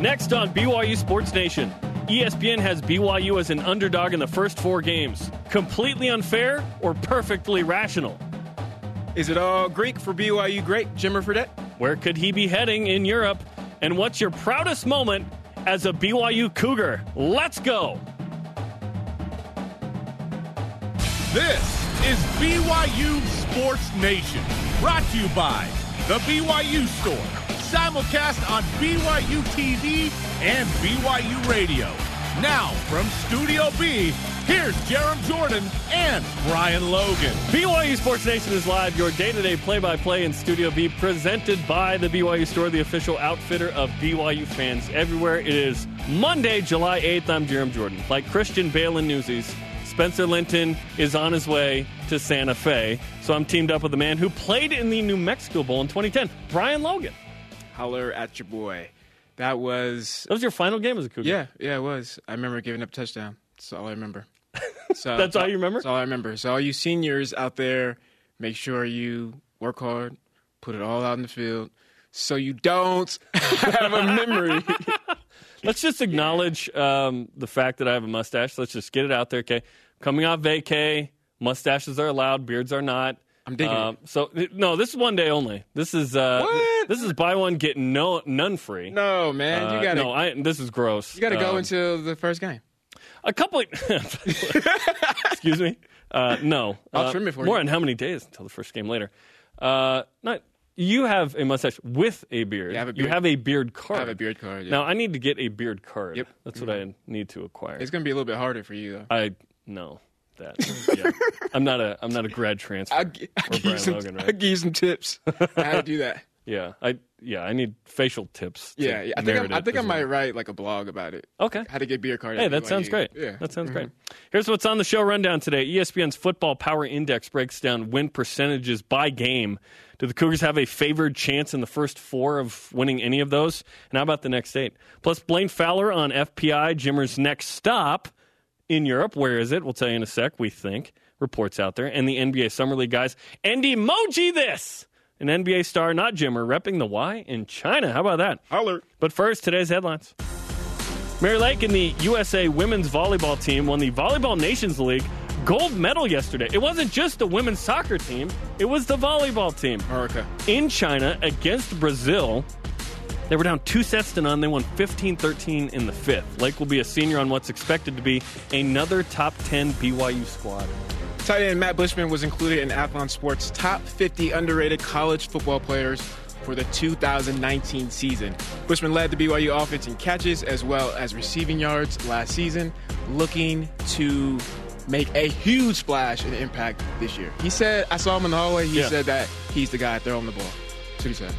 Next on BYU Sports Nation, ESPN has BYU as an underdog in the first four games. Completely unfair or perfectly rational? Is it all Greek for BYU great, Jimmer Fredette? Where could he be heading in Europe? And what's your proudest moment as a BYU Cougar? Let's go. This is BYU Sports Nation, brought to you by The BYU Store, simulcast on BYU TV and BYU Radio. Now, from Studio B, here's Jarom Jordan and Brian Logan. BYU Sports Nation is live, your day to day play by play in Studio B, presented by the BYU Store, the official outfitter of BYU fans everywhere. It is Monday, July 8th. I'm Jarom Jordan. Like Christian Bale in Newsies, Spencer Linton is on his way to Santa Fe. So I'm teamed up with the man who played in the New Mexico Bowl in 2010, Brian Logan. Holler at your boy. That was That was your final game as a Cougar. yeah, yeah, it was. I remember giving up touchdown. That's all I remember. So That's all you remember? That's all I remember. So all you seniors out there, make sure you work hard, put it all out in the field, so you don't have a memory. Let's just acknowledge um, the fact that I have a mustache. Let's just get it out there, okay? Coming off vacay, mustaches are allowed, beards are not. I'm digging Um, so no, this is one day only. This is uh, What? this is buy one get no none free. no, man, Uh, you gotta no, I, this is gross. you gotta go Um, until the first game. a couple. excuse me. Uh, no, I'll Uh, trim it for more you. on how many days until the first game later. Uh, not you have a mustache with a beard. Yeah, a You have a beard card. I have a beard card. Yeah. Now I need to get a beard card. Yep. Mm-hmm. That's what I need to acquire. it's gonna be a little bit harder for you though. I know that. Yeah. I'm not a I'm not a grad transfer. I'll, I'll or give Brian some, Logan, right? I'll give you some tips how to do that. yeah, I yeah I need facial tips. to Yeah, yeah. I think, merit I, I, think I might well. write like a blog about it. Okay. How to get beer card. Hey, that sounds great. Yeah, That sounds Mhm. great. Here's what's on the show rundown today. ESPN's Football Power Index breaks down win percentages by game. Do the Cougars have a favored chance in the first four of winning any of those? And how about the next eight? Plus, Blaine Fowler on FPI, Jimmer's next stop in Europe. Where is it? We'll tell you in a sec, we think. Reports out there. And the NBA Summer League guys. And emoji this! An NBA star, not Jimmer, repping the Y in China. How about that? Holler. But first, today's headlines. Mary Lake and the USA women's volleyball team won the Volleyball Nations League gold medal yesterday. It wasn't just the women's soccer team, it was the volleyball team. Oh, America. In China against Brazil, they were down two sets to none. They won 15 13 in the fifth. Lake will be a senior on what's expected to be another top 10 BYU squad. Tight end Matt Bushman was included in Athlon Sports' top 50 underrated college football players for the 2019 season. Bushman led the BYU offense in catches as well as receiving yards last season, looking to make a huge splash and impact this year. He said, I saw him in the hallway, he Yeah. said that he's the guy, throwing the ball. That's what he said.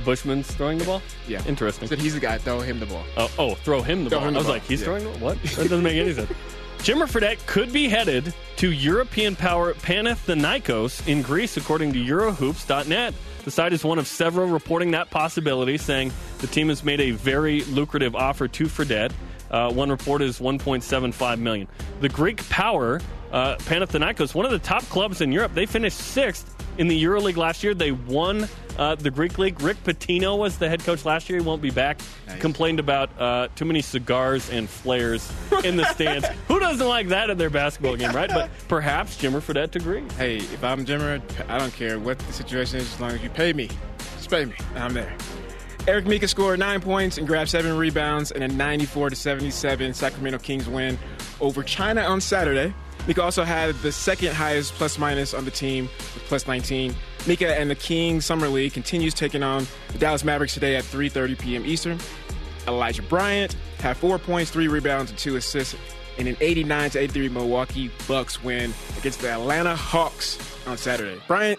Bushman's throwing the ball? Yeah. Interesting. Said he's the guy, throw him the ball. Oh, oh, throw him the Throw ball. him the I was ball. like, he's Yeah. throwing the What? That doesn't make any sense. Jimmer Fredette could be headed to European power Panathinaikos in Greece, according to Eurohoops.net. The site is one of several reporting that possibility, saying the team has made a very lucrative offer to Fredette. Uh, one report is 1.75 million. The Greek power uh, Panathinaikos, one of the top clubs in Europe, they finished sixth in the EuroLeague last year. They won uh, the Greek league. Rick Pitino was the head coach last year. He won't be back. Nice. Complained about uh, too many cigars and flares in the stands. Who doesn't like that in their basketball game, right? But perhaps Jimmer Fredette agrees. Hey, if I'm Jimmer, I don't care what the situation is as long as you pay me. Just pay me. I'm there. Eric Mika scored nine points and grabbed seven rebounds in a 94 to 77 Sacramento Kings win over China on Saturday. Mika also had the second highest plus minus on the team with plus 19. Mika and the King Summer League continues taking on the Dallas Mavericks today at 3:30 p.m. Eastern. Elijah Bryant had four points, three rebounds, and two assists in an 89 to 83 Milwaukee Bucks win against the Atlanta Hawks on Saturday. Bryant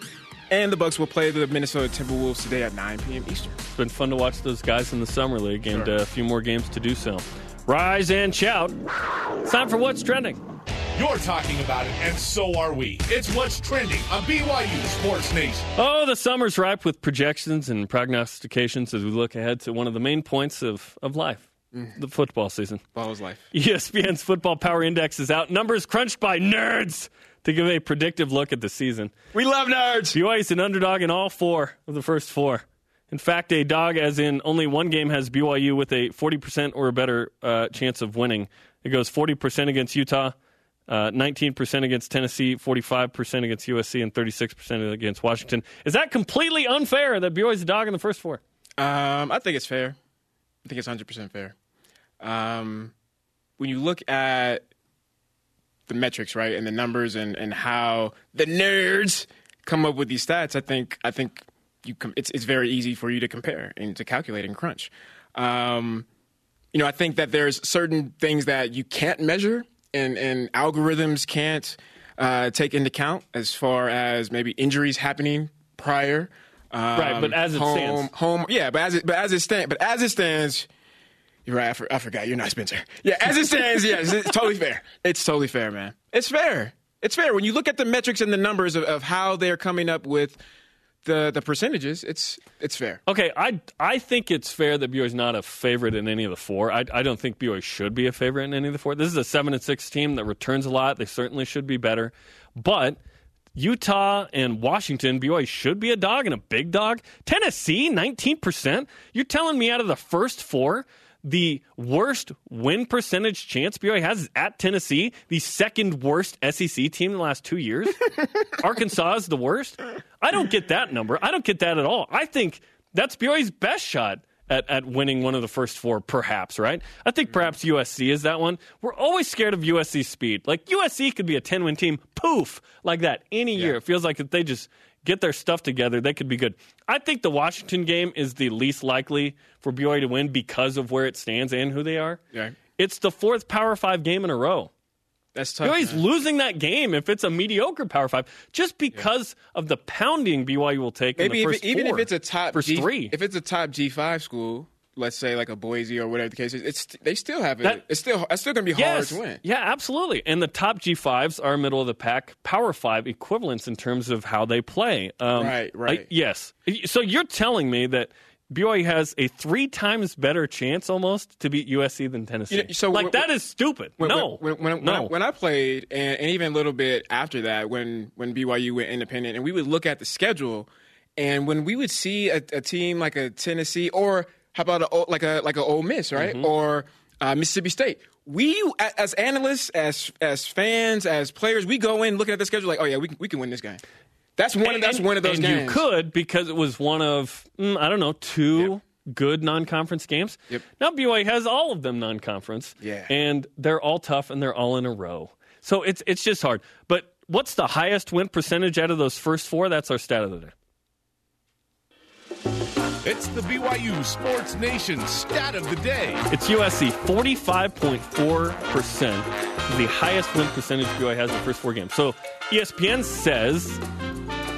and the Bucks will play the Minnesota Timberwolves today at 9 p.m. Eastern. It's been fun to watch those guys in the summer league, and Sure. uh, a few more games to do so. Rise and shout! It's time for what's trending. You're talking about it, and so are we. It's what's trending on BYU Sports Nation. Oh, the summer's ripe with projections and prognostications as we look ahead to one of the main points of, of life mm. the football season. Ball's life. ESPN's Football Power Index is out. Numbers crunched by nerds to give a predictive look at the season. We love nerds. BYU's an underdog in all four of the first four. In fact, a dog, as in only one game, has BYU with a 40% or a better uh, chance of winning. It goes 40% against Utah, uh, 19% against Tennessee, 45% against USC, and 36% against Washington. Is that completely unfair that BYU's a dog in the first four? Um, I think it's fair. I think it's 100% fair. Um, when you look at the metrics, right, and the numbers and, and how the nerds come up with these stats, I think I think you com- it's it's very easy for you to compare and to calculate and crunch. Um, you know, I think that there's certain things that you can't measure and and algorithms can't uh, take into account as far as maybe injuries happening prior. Um, Right, but as it home, stands. home, yeah, but as it but as it stands, but as it stands, you're right. I, for, I forgot. You're not Spencer. Yeah, as it stands, yeah, it's, it's totally fair. It's totally fair, man. It's fair. It's fair when you look at the metrics and the numbers of, of how they're coming up with the the percentages. It's it's fair. Okay, I I think it's fair that BYU is not a favorite in any of the four. I I don't think BYU should be a favorite in any of the four. This is a seven and six team that returns a lot. They certainly should be better, but. Utah and Washington, BYU should be a dog and a big dog. Tennessee, 19%. You're telling me out of the first four, the worst win percentage chance BYU has is at Tennessee, the second worst SEC team in the last two years? Arkansas is the worst? I don't get that number. I don't get that at all. I think that's BYU's best shot at, at winning one of the first four, perhaps, right? I think mm-hmm. perhaps USC is that one. We're always scared of USC speed. Like USC could be a 10 win team, poof, like that any year. It feels like if they just get their stuff together, they could be good. I think the Washington game is the least likely for BYU to win because of where it stands and who they are. Yeah. It's the fourth Power Five game in a row. That's tough. BYU's man. losing that game if it's a mediocre Power Five, just because of the pounding BYU will take. in Maybe the if first it- even four, if it's a top G, three, if it's a top G five school, let's say like a Boise or whatever the case is, it's they still have it. That- it's still it's still going to be yes, hard to win. yeah, absolutely. And the top G fives are middle of the pack Power Five equivalents in terms of how they play. Um, Right, right. I- yes. So you're telling me that. BYU has a three times better chance almost to beat USC than Tennessee. You know, so like when- that is stupid. When, no, when, when, when, no. I, when I played, and, and even a little bit after that, when when BYU went independent, and we would look at the schedule, and when we would see a, a team like a Tennessee, or how about a, like a like a Ole Miss, right, Mm-hmm. or uh, Mississippi State, we as analysts, as as fans, as players, we go in looking at the schedule like, oh yeah, we can- we can win this game. That's one. And- that's one of those and games. you could because it was one of mm, I don't know two good non-conference games. Yep. Now BYU has all of them non-conference. Yeah. and they're all tough and they're all in a row. So it's it's just hard. But what's the highest win percentage out of those first four? That's our stat of the day. It's the BYU Sports Nation stat of the day. It's USC, 45.4%, the highest win percentage BYU has in the first four games. So ESPN says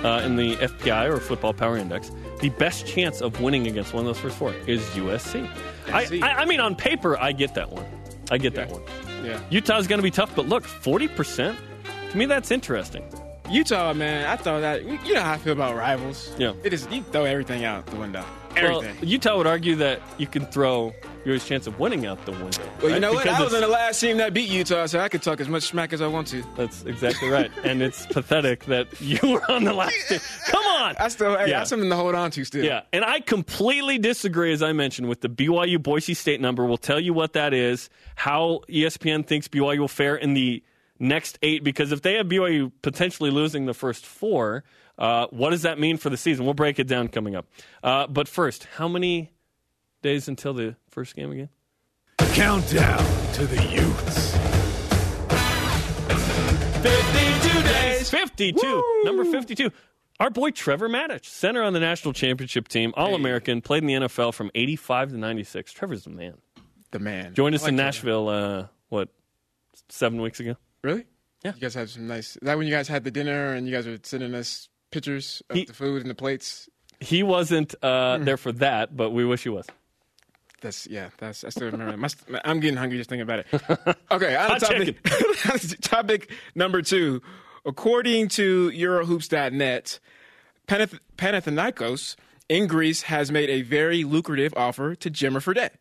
uh, in the FPI or Football Power Index, the best chance of winning against one of those first four is USC. I. I, I mean, on paper, I get that one. I get that one. Yeah. Utah's going to be tough, but look, 40%, to me, that's interesting. Utah, man, I thought that you know how I feel about rivals. Yeah. it is you throw everything out the window. Well, Everything. Utah would argue that you can throw your chance of winning out the window. Well, you right? know what? I was in the last team that beat Utah, so I could talk as much smack as I want to. That's exactly right. and it's pathetic that you were on the last team. Come on. I still, hey, Yeah. that's something to hold on to still. Yeah, and I completely disagree, as I mentioned, with the BYU Boise State number. We'll tell you what that is, how ESPN thinks BYU will fare in the next eight, because if they have BYU potentially losing the first four, uh, what does that mean for the season? We'll break it down coming up. Uh, but first, how many days until the first game again? Countdown to the Utes. 52 days. 52. Number 52. Our boy Trevor Matich, center on the national championship team, All American, played in the NFL from 85 to 96. Trevor's the man. the man Joined us like in Nashville, uh, what, seven weeks ago? Really? Yeah. You guys have some nice. Is that when you guys had the dinner and you guys were sending us pictures of He- the food and the plates? He wasn't uh, Hmm. there for that, but we wish he was. That's yeah. That's I still remember. My, I'm getting hungry just thinking about it. Okay, on topic. topic number two. According to Eurohoops.net, Panath- Panathinaikos in Greece has made a very lucrative offer to Jimmer Fredette.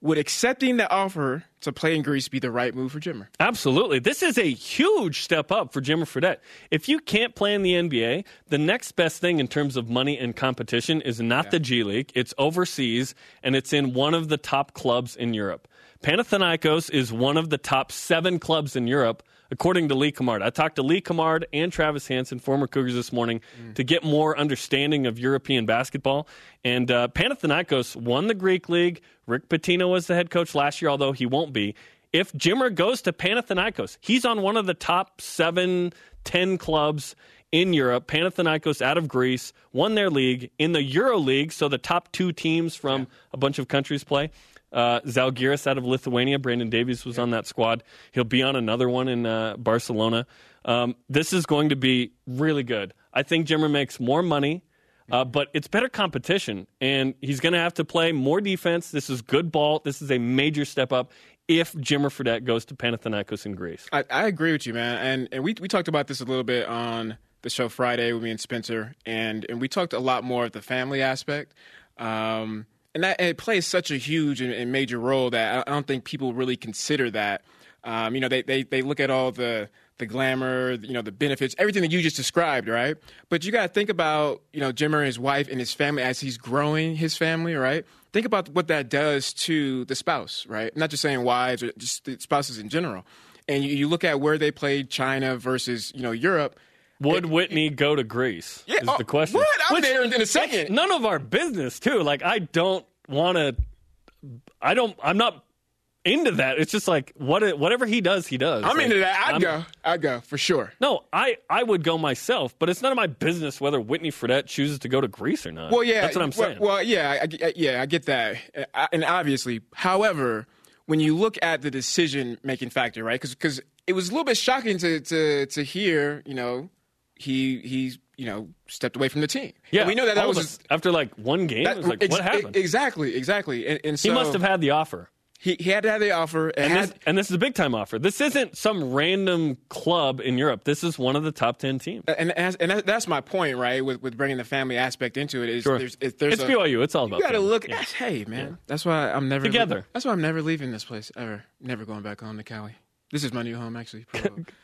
Would accepting the offer to play in Greece be the right move for Jimmer? Absolutely. This is a huge step up for Jimmer Fredette. If you can't play in the NBA, the next best thing in terms of money and competition is not yeah. the G League. It's overseas, and it's in one of the top clubs in Europe. Panathinaikos is one of the top seven clubs in Europe, according to Lee Cummard. I talked to Lee Cummard and Travis Hansen, former Cougars, this morning mm. to get more understanding of European basketball. And uh, Panathinaikos won the Greek League. Rick Pitino was the head coach last year, although he won't be. If Jimmer goes to Panathinaikos, he's on one of the top seven, ten clubs in Europe. Panathinaikos out of Greece won their league in the Euro League, so the top two teams from yeah. a bunch of countries play. Uh, Zalgiris out of Lithuania. Brandon Davies was on that squad. He'll be on another one in uh, Barcelona. Um, this is going to be really good. I think Jimmer makes more money, uh, but it's better competition, and he's going to have to play more defense. This is good ball. This is a major step up if Jimmer Fredette goes to Panathinaikos in Greece. I, I agree with you, man. And and we we talked about this a little bit on the show Friday with me and Spencer, and and we talked a lot more of the family aspect. Um, and that and it plays such a huge and, and, major role that I don't think people really consider that. Um, you know, they, they they look at all the the glamour, you know, the benefits, everything that you just described, right? But you got to think about, you know, Jimmer and his wife and his family as he's growing his family, right? Think about what that does to the spouse, right? not just saying wives or just spouses in general. And you, you look at where they played China versus, you know, Europe would Whitney go to Greece? Yeah, is the uh, question. What? I'm Which, there in a second. None of our business, too. Like I don't want to. I don't. I'm not into that. It's just like what whatever he does, he does. I'm like, into that. I'd I'm, go. I'd go for sure. No, I I would go myself, but it's none of my business whether Whitney Fredette chooses to go to Greece or not. Well, yeah, that's what I'm saying. Well, well yeah, I, yeah, I get that, and obviously, however, when you look at the decision making factor, right? Because because it was a little bit shocking to to to hear, you know he he you know stepped away from the team. Yeah, and we know that that was after like one game. That, like ex- what happened? Exactly, exactly. And, and so he must have had the offer. He, he had to have the offer, and, had, this, and this is a big time offer. This isn't some random club in Europe. This is one of the top ten teams. And and, and that's my point, right? With with bringing the family aspect into it, is sure. there's, there's it's a, BYU. It's all about. You got to look. Yeah. Hey, man, yeah. that's why I'm never together. that's why I'm never leaving this place ever. Never going back home to Cali. This is my new home, actually.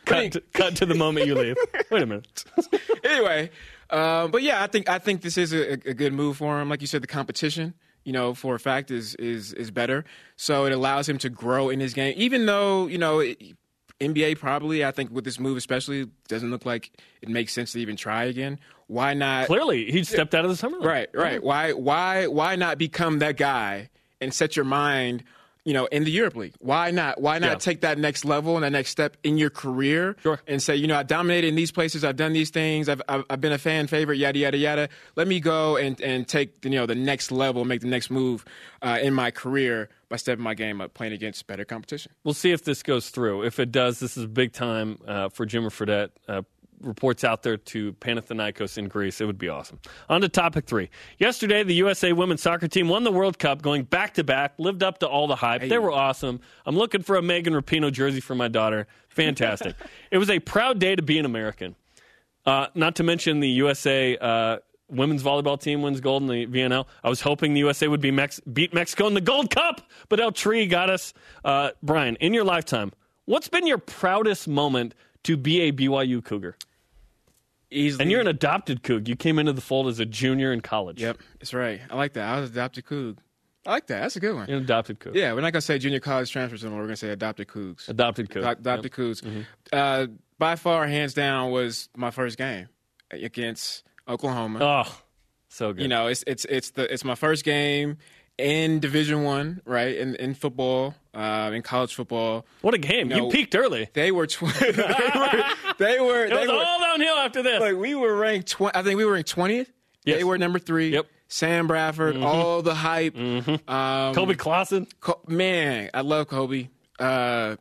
cut, to, cut to the moment you leave. Wait a minute. anyway, um, but yeah, I think I think this is a, a, good move for him. Like you said, the competition, you know, for a fact is is is better. So it allows him to grow in his game, even though you know. It, NBA probably, I think, with this move especially, doesn't look like it makes sense to even try again. Why not? Clearly, he stepped out of the summer league. Right, right. Why, why, why not become that guy and set your mind you know, in the Europe League. Why not? Why not yeah. take that next level and that next step in your career sure. and say, you know, I dominated in these places, I've done these things, I've, I've, I've, been a fan favorite, yada yada yada. Let me go and and take you know the next level, make the next move uh, in my career by stepping my game up, playing against better competition. We'll see if this goes through. If it does, this is a big time uh, for Jimmer Fredette. Uh, reports out there to Panathinaikos in Greece. It would be awesome. On to topic three. Yesterday, the USA women's soccer team won the World Cup, going back to back, lived up to all the hype. Hey. They were awesome. I'm looking for a Megan Rapinoe jersey for my daughter. Fantastic. it was a proud day to be an American. Uh, not to mention the USA uh, women's volleyball team wins gold in the VNL. I was hoping the USA would be Mex- beat Mexico in the Gold Cup, but El Tri got us. Uh, Brian, in your lifetime, what's been your proudest moment to be a BYU Cougar? Easily. And you're an adopted Coug. You came into the fold as a junior in college. Yep, that's right. I like that. I was adopted Coug. I like that. That's a good one. You're an adopted Coug. Yeah, we're not gonna say junior college transfers anymore. We're gonna say adopted Cougs. Adopted Coug. adopted yep. Cougs. Mm-hmm. Uh, by far, hands down, was my first game against Oklahoma. Oh, so good. You know, it's it's it's the it's my first game in Division One, right? In in football, uh, in college football. What a game! You, know, you peaked early. They were. Tw- they were. They were. It was were, all downhill after this. Like we were ranked. Tw- I think we were ranked twentieth. Yes. They were number three. Yep. Sam Bradford, mm-hmm. all the hype. Mm-hmm. Um, Kobe Clausen. Co- man, I love Kobe. Uh,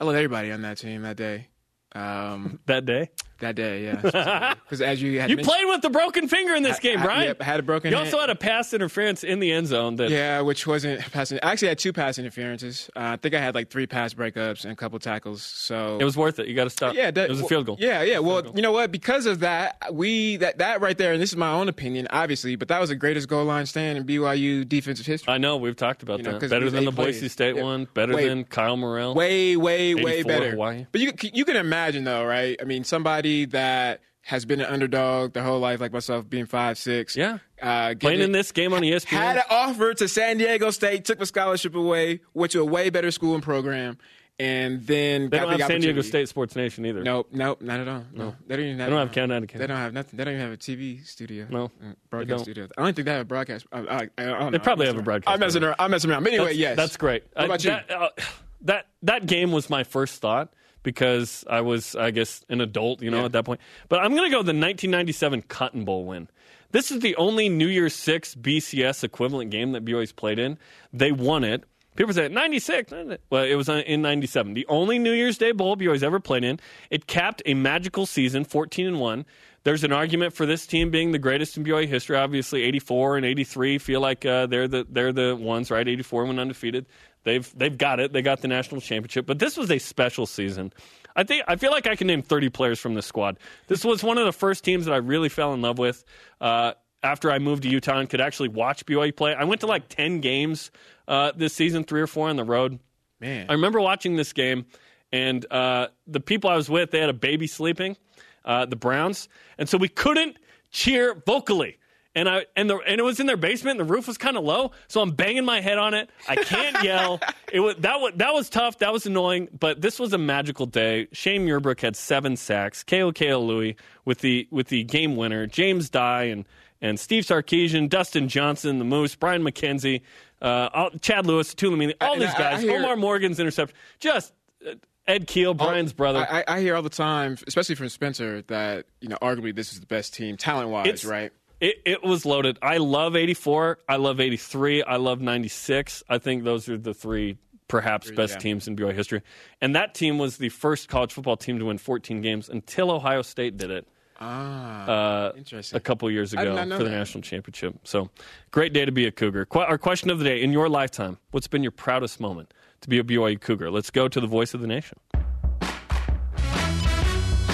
I love everybody on that team that day. Um, that day. That day. Yeah, because as you had You mentioned- played with the broken finger in this game, I- right? Yep, had a broken. You hand. also had a pass interference in the end zone that Yeah, which wasn't passing. I actually had two pass interferences. Uh, I think I had like three pass breakups and a couple tackles. So it was worth it. You got to stop. yeah, that, it was a field goal. Yeah, yeah. Well, you know what? Because of that, we that that right there, and this is my own opinion, obviously, but that was the greatest goal line stand in BYU defensive history. I know we've talked about You know, that. 'cause Better than the Boise. State Yeah. one. Better Way- than Kyle Morrell. way, way, way 84 better. Hawaii. But you you can imagine though, right? I mean, somebody that has been an underdog the whole life, like myself, being five six. Yeah. uh, Playing in this game on ESPN. had an offer to San Diego State, took my scholarship away, went to a way better school and program, and then they got don't the have San Diego. State Sports Nation either. Nope, nope, not at all. No, they don't even have. They don't have Countdown to They Canada. don't have nothing. They don't even have a TV studio. No, Uh, they broadcast studio. I don't think they have a broadcast. I, I, I don't They know. probably have a broadcast. I'm messing around. I'm messing around. But anyway, That's, yes, that's great. What I- about you? that, uh, that that game was my first thought because I was, I guess, an adult, you know, Yeah. at that point. But I'm going to go the 1997 Cotton Bowl win. This is the only New Year's Six BCS equivalent game that BYU's played in. They won it. People say 96. Well, it was in 97. The only New Year's Day bowl BYU's ever played in. It capped a magical season, 14 and one. There's an argument for this team being the greatest in BYU history. Obviously, 84 and 83 feel like uh, they're the they're the ones, right? 84 went undefeated. They've they've got it. They got the national championship. But this was a special season. I think I feel like I can name 30 players from this squad. This was one of the first teams that I really fell in love with. Uh, after I moved to Utah and could actually watch BYU play, I went to like 10 games uh, this season, three or four on the road. Man, I remember watching this game, and uh, the people I was with, they had a baby sleeping, uh, the Browns, and so we couldn't cheer vocally. And I and the and it was in their basement. And the roof was kind of low, so I'm banging my head on it. I can't yell. It was that was that was tough. That was annoying. But this was a magical day. Shay Muirbrook had seven sacks. Ko Ko Louis with the with the game winner. James Dye and and Steve Sarkisian, Dustin Johnson, the Moose, Brian McKenzie, uh, all, Chad Lewis, Tulamini, all these I- I guys. hear- Omar Morgan's interception. Just uh, Ed Keel, Brian's brother. I, I I hear all the time, especially from Spencer, that you know, arguably this is the best team talent wise, right? It, it was loaded. I love 84. I love 83. I love 96. I think those are the three perhaps best yeah. teams in BYU history. And that team was the first college football team to win 14 games until Ohio State did it Ah, uh, interesting. a couple years ago for the that. national championship. So great day to be a Cougar. Qu- our question of the day in your lifetime, what's been your proudest moment to be a BYU Cougar? Let's go to the voice of the nation.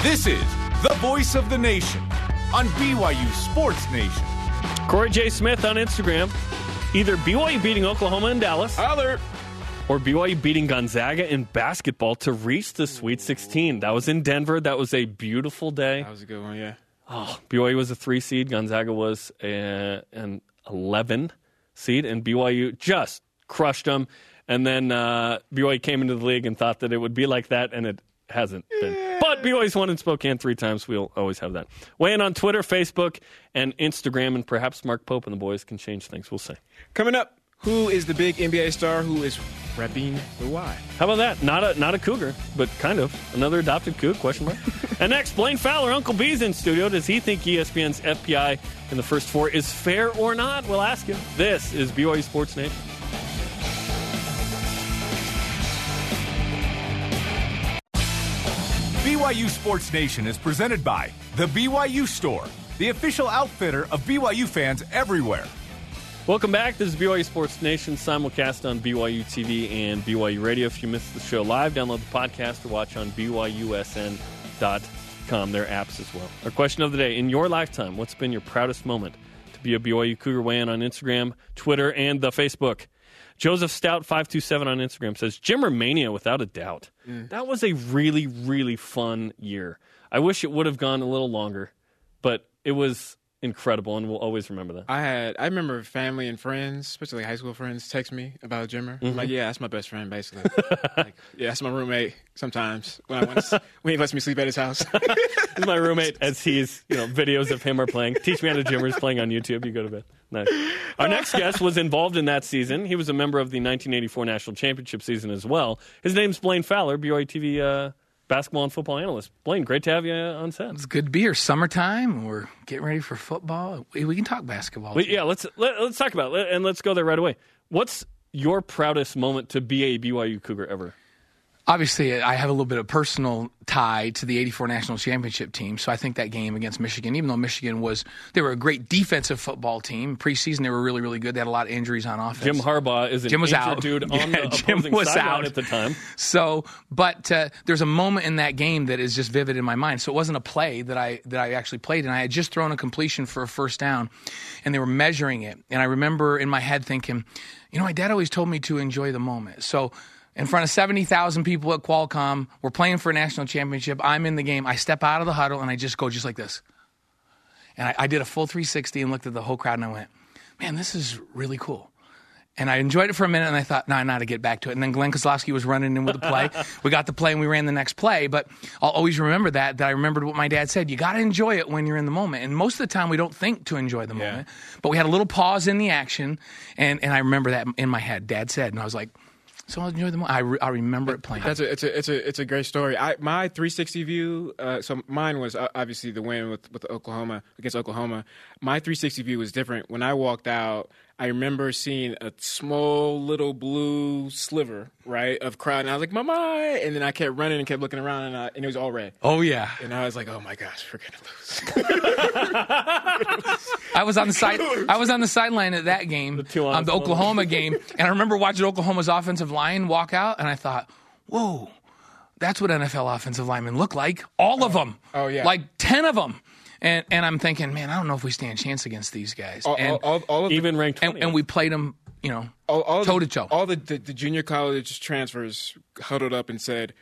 This is the voice of the nation on BYU Sports Nation. Corey J. Smith on Instagram. Either BYU beating Oklahoma and Dallas. Other or BYU beating Gonzaga in basketball to reach the Sweet 16. That was in Denver. That was a beautiful day. that was a good one, yeah. Oh, BYU was a three seed. Gonzaga was a, an 11 seed, and BYU just crushed them. And then uh, BYU came into the league and thought that it would be like that, and it hasn't been. But BYU's won in Spokane three times. We'll always have that. Weigh in on Twitter, Facebook, and Instagram, and perhaps Mark Pope and the boys can change things. We'll see. Coming up, who is the big NBA star who is repping the Y? How about that? Not a not a cougar, but kind of another adopted coug? Question mark. and next, Blaine Fowler, Uncle B's in studio. Does he think ESPN's FPI in the first four is fair or not? We'll ask him. This is BYU Sports Nation. BYU Sports Nation is presented by The BYU Store, the official outfitter of BYU fans everywhere. Welcome back. This is BYU Sports Nation simulcast on BYU TV and BYU Radio. If you missed the show live, download the podcast or watch on BYUSN.com, their apps as well. Our question of the day: In your lifetime, what's been your proudest moment to be a BYU Cougar weigh in on Instagram, Twitter, and the Facebook? Joseph Stout five two seven on Instagram says Jimmer Mania without a doubt. Mm. That was a really really fun year. I wish it would have gone a little longer, but it was incredible, and we'll always remember that. I had I remember family and friends, especially high school friends, text me about Jimmer. I'm Mm-hmm. like, yeah, that's my best friend, basically. like, yeah, that's my roommate. Sometimes when I want to, when he lets me sleep at his house. Is my roommate as he's, you know, videos of him are playing. Teach me how to Jimmers playing on YouTube. You go to bed. Nice. Our next guest was involved in that season. He was a member of the 1984 national championship season as well. His name's Blaine Fowler, BYU TV uh, basketball and football analyst. Blaine, great to have you on set. It's good to be here. Summertime. We're getting ready for football. We, we can talk basketball. Yeah, let's let, let's talk about it, and let's go there right away. What's your proudest moment to be a BYU Cougar ever? Obviously I have a little bit of personal tie to the 84 national championship team. So I think that game against Michigan, even though Michigan was, they were a great defensive football team. Preseason, they were really, really good. They had a lot of injuries on offense. Jim Harbaugh is an Jim was out. dude on Yeah, the Jim was out. at the time. So, but uh, there's a moment in that game that is just vivid in my mind. So it wasn't a play that I that I actually played, and I had just thrown a completion for a first down, and they were measuring it, and I remember in my head thinking, you know, my dad always told me to enjoy the moment. So. In front of 70,000 people at Qualcomm, we're playing for a national championship. I'm in the game. I step out of the huddle and I just go just like this. And I, I did a full 360 and looked at the whole crowd and I went, man, this is really cool. And I enjoyed it for a minute, and I thought, no, nah, I got to get back to it. And then Glenn Kozlowski was running in with the play. we got the play, and we ran the next play. But I'll always remember that. That I remembered what my dad said. You got to enjoy it when you're in the moment. And most of the time, we don't think to enjoy the moment. But we had a little pause in the action, and and I remember that in my head. Dad said, and I was like, so I'll enjoy the moment. I, re- I remember it playing. That's a, it's a it's a it's a great story. I my 360 view. Uh, so mine was obviously the win with with Oklahoma against Oklahoma. My 360 view was different. When I walked out, I remember seeing a small little blue sliver right of crowd, and I was like, "Mama!" And then I kept running and kept looking around, and, uh, and it was all red. oh yeah, And I was like, "Oh my gosh, we're gonna lose." I was on the side. I was on the sideline at that game, the, two um, the Oklahoma game, and I remember watching Oklahoma's offensive line walk out, and I thought, "Whoa, that's what NFL offensive linemen look like. All of them. Oh, yeah. like ten of them." And and I'm thinking, man, I don't know if we stand a chance against these guys. all, and, all, all, all of the, Even ranked 20. and and we played them, you know, all, all toe the, to toe. All the, the the junior college transfers huddled up and said,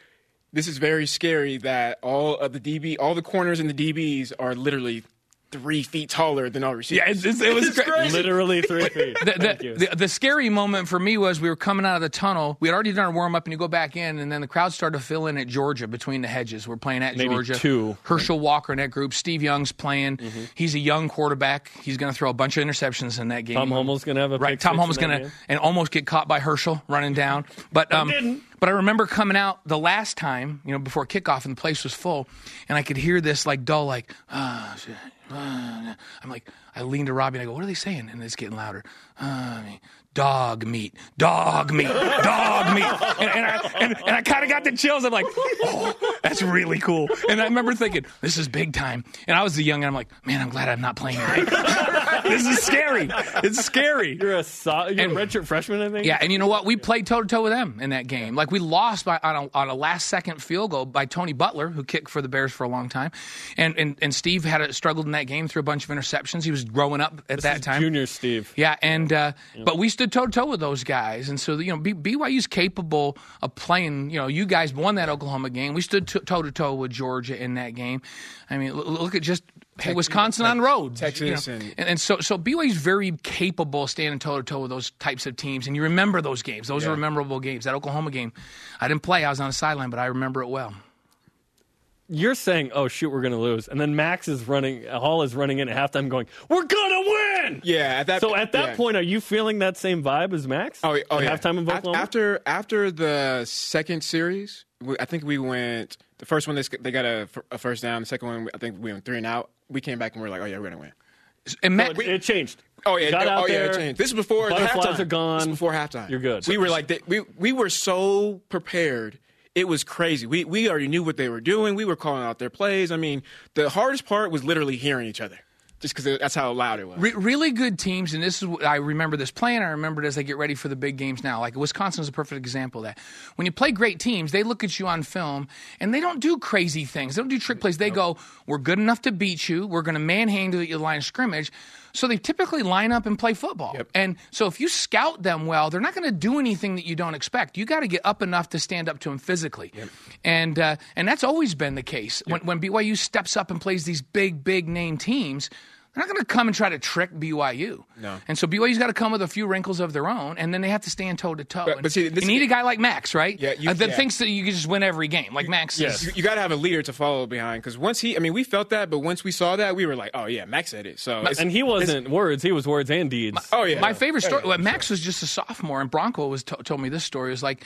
"This is very scary that all of the DB, all the corners and the DBs are literally three feet taller than all receivers." Yeah, it, it was great. Literally three feet. the, Thank the, you. the, the scary moment for me was we were coming out of the tunnel. We had already done our warm up, and you go back in, and then the crowd started to fill in at Georgia between the hedges. We're playing at Maybe Georgia. two. Herschel Walker in that group. Steve Young's playing. Mm-hmm. He's a young quarterback. He's going to throw a bunch of interceptions in that game. Tom Holmoe's gonna have a right. Tom six Homel's going to and almost get caught by Herschel running down, but um, didn't. but I remember coming out the last time, you know, before kickoff, and the place was full, and I could hear this like dull, like, ah, shit, I'm like, I lean to Robbie and I go, what are they saying? And it's getting louder. Dog meat, dog meat, dog meat. And, and I, and, and I kind of got the chills. I'm like, oh, that's really cool. And I remember thinking, this is big time. And I was the young, and I'm like, man, I'm glad I'm not playing tonight. this is scary. It's scary. You're a so- you're a redshirt freshman, I think. Yeah, and you know what? We played toe to toe with them in that game. Like we lost by on a, on a last second field goal by Tony Butler, who kicked for the Bears for a long time, and and, and Steve had a, struggled in that game through a bunch of interceptions. He was growing up at that time. Junior Steve. Yeah, and uh, but we stood toe to toe with those guys, and so you know B- BYU's capable of playing. You know, you guys won that Oklahoma game. We stood toe to toe with Georgia in that game. I mean, look at just hey, Wisconsin on road, Texas you know. and- and, and so so BYU's very capable of standing toe to toe with those types of teams, and you remember those games. Those are memorable games. That Oklahoma game, I didn't play. I was on the sideline, but I remember it well. You're saying, "Oh shoot, we're going to lose," and then Max is running. Hall is running in at halftime, going, "We're going to win." Yeah, at that So at that yeah. point, are you feeling that same vibe as Max? Oh, oh at yeah. halftime of Oklahoma. After after the second series, we, I think we went. The first one they, sc- they got a, f- a first down. The second one, I think we went three and out. We came back and we are like, oh yeah, we're gonna win. And Matt, it, it changed. Oh yeah, Got oh out yeah, there, it changed. This is before the butterflies halftime. are gone. This is before halftime. You're good. We were like, they, we we were so prepared. It was crazy. We we already knew what they were doing. We were calling out their plays. I mean, the hardest part was literally hearing each other, just because that's how loud it was. Re- really good teams, and this is what I remember this playing. I remember it as they get ready for the big games now. Like Wisconsin is a perfect example of that. When you play great teams, they look at you on film and they don't do crazy things. They don't do trick plays. They go, "We're good enough to beat you. We're going to manhandle you at the line of scrimmage." So they typically line up and play football. And so if you scout them well, they're not going to do anything that you don't expect. You got to get up enough to stand up to them physically, and uh, and that's always been the case. When, when BYU steps up and plays these big, big name teams. They're not going to come and try to trick BYU. No. And so BYU's got to come with a few wrinkles of their own, and then they have to stand toe to toe. but see, this- you need a guy like Max, right? Yeah, you- uh, that yeah. thinks that you can just win every game. Like Max Yes. is. you, you got to have a leader to follow behind because once he, I mean, we felt that, but once we saw that, we were like, oh yeah, Max said it. So it's- and he wasn't words; he was words and deeds. oh yeah, My favorite story. Yeah, well, Max was just a sophomore, and Bronco was to- told me this story. It was like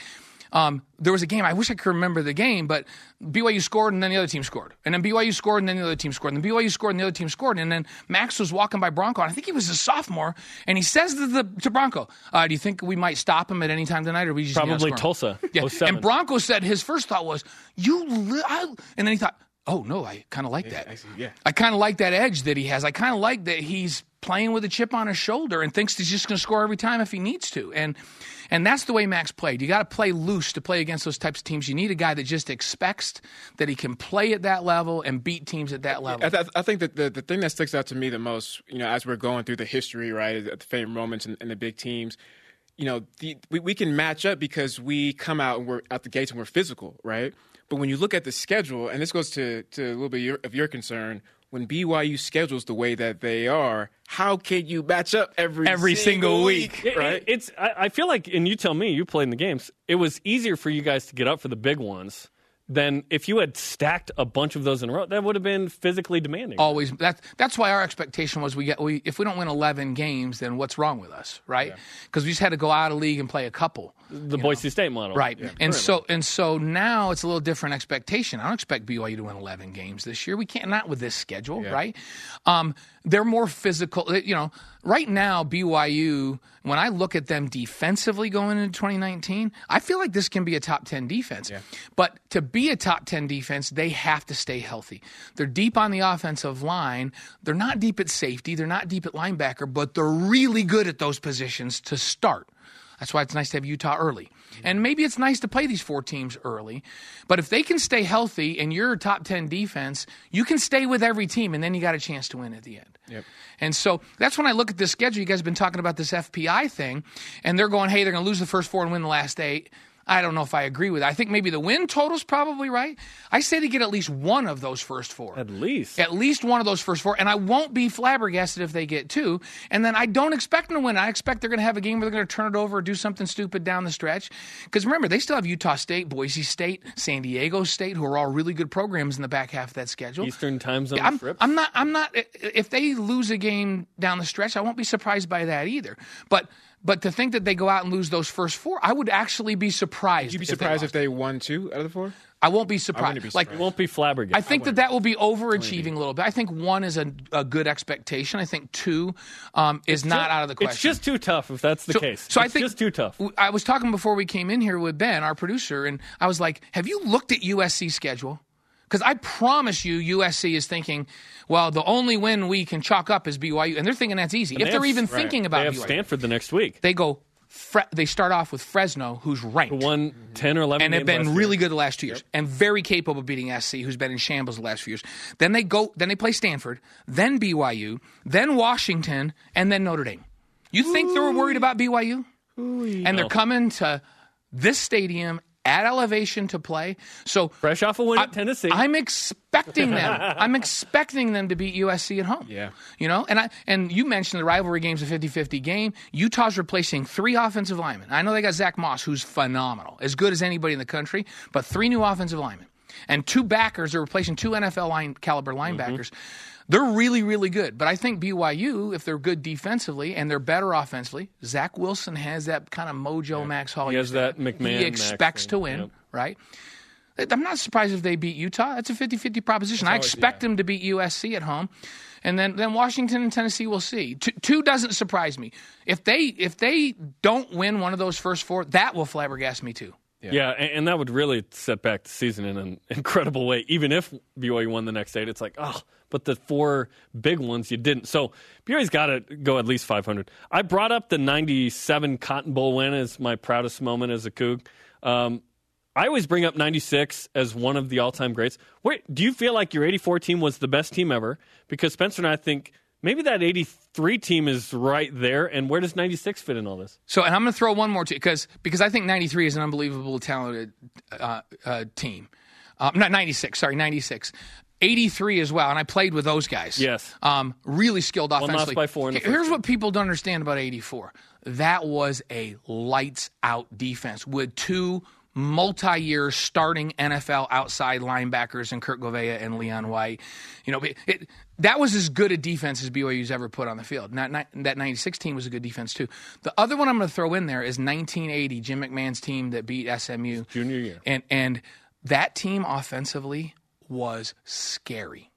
um, there was a game. I wish I could remember the game, but BYU scored and then the other team scored, and then BYU scored and then the other team scored, and then BYU scored and the other team scored, and then Max was walking by Bronco, and I think he was a sophomore, and he says to the to Bronco, uh, "Do you think we might stop him at any time tonight, or we just Probably outscore him?" Tulsa. Yeah, 07. and Bronco said his first thought was, "You," li-, I, and then he thought, "Oh no, I kind of like that. I yeah. I kind of like that edge that he has. I kind of like that he's playing with a chip on his shoulder and thinks he's just going to score every time if he needs to. And and that's the way Max played. You got to play loose to play against those types of teams. You need a guy that just expects that he can play at that level and beat teams at that level. I, th- I think that the, the thing that sticks out to me the most, you know, as we're going through the history, right, at the favorite moments and, the big teams, you know, the, we, we can match up because we come out and we're out the gates and we're physical, right? But when you look at the schedule, and this goes to, to a little bit your, of your concern, when BYU schedules the way that they are, how can you match up every Every single week? It- right? it- it's I, I feel like, and you tell me, you played in the games. It was easier for you guys to get up for the big ones than if you had stacked a bunch of those in a row. That would have been physically demanding. always. That that's why our expectation was we get we if we don't win 11 games then what's wrong with us right? Because we just had to go out of league and play a couple the Boise State model, right. And so and so now it's a little different expectation. I don't expect byu to win 11 games this year. We can't not with this schedule right? Um, they're more physical you know right now byu when i look at them defensively going into 2019 i feel like this can be a top 10 defense. But to be a top 10 defense they have to stay healthy. They're deep on the offensive line. They're not deep at safety. They're not deep at linebacker but they're really good at those positions to start. That's why it's nice to have Utah early. And maybe it's nice to play these four teams early. But if they can stay healthy and you're a top 10 defense, you can stay with every team and then you got a chance to win at the end. Yep. And so that's when I look at this schedule. You guys have been talking about this FPI thing, and they're going, hey, they're going to lose the first four and win the last eight. I don't know if I agree with it. I think maybe the win total's probably right. I say they get at least one of those first four. At least. At least one of those first four. And I won't be flabbergasted if they get two. And then I don't expect them to win. I expect they're going to have a game where they're going to turn it over or do something stupid down the stretch. Because remember, they still have Utah State, Boise State, San Diego State, who are all really good programs in the back half of that schedule. Eastern time zone I'm, trips. I'm not. I'm not. If they lose a game down the stretch, I won't be surprised by that either. But but to think that they go out and lose those first four, I would actually be surprised. You'd be if they surprised if they won two out of the four? I won't be surprised. be Like it won't be flabbergasted. I think that that will be overachieving a little bit. I think one is a, a good expectation. I think two um, is not out of the question. It's just too tough if that's the So- case. so I think- just too tough. I was talking before we came in here with Ben, our producer, and I was like, "Have you looked at USC schedule?" Because I promise you, USC is thinking, "Well, the only win we can chalk up is BYU," and they're thinking that's easy. if They they're have- even right. thinking about they have BYU, Stanford the next week. they go. Fre- they start off with Fresno, who's ranked Won ten or eleven, and have been really year. good the last two years, and very capable of beating SC, who's been in shambles the last few years. Then they go, then they play Stanford, then BYU, then Washington, and then Notre Dame. You think they're worried about BYU? Ooh, and they're coming to this stadium at elevation to play. So Fresh off a win at Tennessee. I'm expecting them. I'm expecting them to beat USC at home. Yeah. You know, and I and you mentioned the rivalry game's a 50-50 game. Utah's replacing three offensive linemen. I know they got Zach Moss, who's phenomenal, as good as anybody in the country, but three new offensive linemen. And two backers are replacing two NFL line caliber mm-hmm. linebackers. They're really, really good. But I think BYU, if they're good defensively and they're better offensively, Zach Wilson has that kind of mojo Max Hall. He has that. McMahon He expects to win, Yep. right? I'm not surprised if they beat Utah. That's a 50-50 proposition. I expect them to beat USC at home. And then, then Washington and Tennessee will see. Two, two doesn't surprise me. If they if they don't win one of those first four, that will flabbergast me too. Yeah, and, and that would really set back the season in an incredible way. Even if BYU won the next eight, it's like, oh, but the four big ones you didn't. So BYU's got to go at least 500. I brought up the 97 Cotton Bowl win as my proudest moment as a Coug. Um, I always bring up 96 as one of the all time greats. Wait, do you feel like your 84 team was the best team ever? Because Spencer and I think maybe that 83 team is right there. And where does 96 fit in all this? So, and I'm going to throw one more to because because I think 93 is an unbelievable talented uh, uh, team. Uh, not 96, sorry, 96. 83 as well, and I played with those guys. Yes. Um, really skilled offensively. by four in the Here's what people don't understand about 84. That was a lights out defense with two multi-year starting NFL outside linebackers in Kurt Gouveia and Leon White. You know, it, it, that was as good a defense as BYU's ever put on the field. Not, not, that 96 team was a good defense too. The other one I'm going to throw in there is 1980, Jim McMahon's team that beat SMU. Junior year. And, and that team offensively was scary.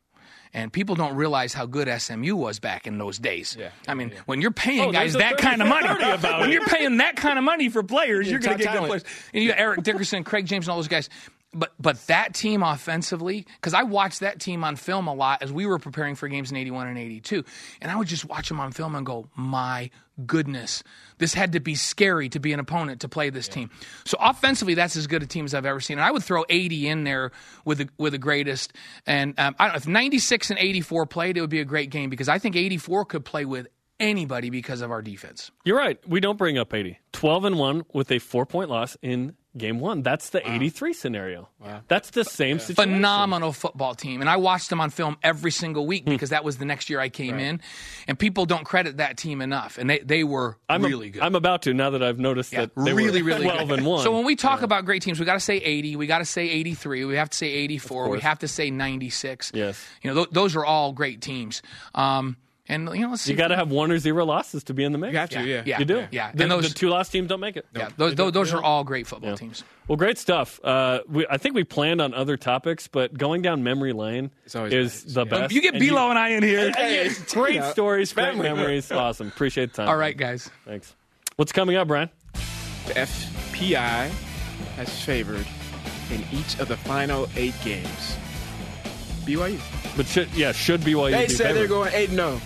And people don't realize how good SMU was back in those days. Yeah. I mean, when you're paying Oh, guys that 30 kind of money, when it. you're paying that kind of money for players, you're going to get good players. And you got Eric Dickerson, Craig James, and all those guys. But but that team offensively, because I watched that team on film a lot as we were preparing for games in '81 and '82, and I would just watch them on film and go, "My goodness, this had to be scary to be an opponent to play this team." So offensively, that's as good a team as I've ever seen. And I would throw 80 in there with the with the greatest. And um, I don't know if 96 and 84 played, it would be a great game because I think 84 could play with anybody because of our defense. You're right. We don't bring up 80. 12 and 1 with a four point loss in game one. That's the 83 scenario. That's the same situation. phenomenal football team. And I watched them on film every single week Hmm. because that was the next year I came in. And people don't credit that team enough. And they, they were I'm a- really good. I'm about to now that I've noticed Yeah, that they really, were really 12 good. and 1. So when we talk about great teams, we got to say 80, we got to say 83, we have to say 84, we have to say 96. Yes. You know, th- those are all great teams. Um, and you know, you got to have one or zero losses to be in the mix. You have to, yeah. yeah, You do. Yeah, The, and those, the two lost teams don't make it. yeah, those, those, those are all great football teams. Well, great stuff. Uh, we, I think we planned on other topics, but going down memory lane always is nice, the yeah. best. You get And Bilo and I in here. and yeah, great Yeah. stories, great Family. memories. Awesome. Appreciate the time. All right, guys. Thanks. What's coming up, Brian? The FPI has favored in each of the final eight games. BYU. But should, yeah, should BYU They be said favored? they're going 8 0.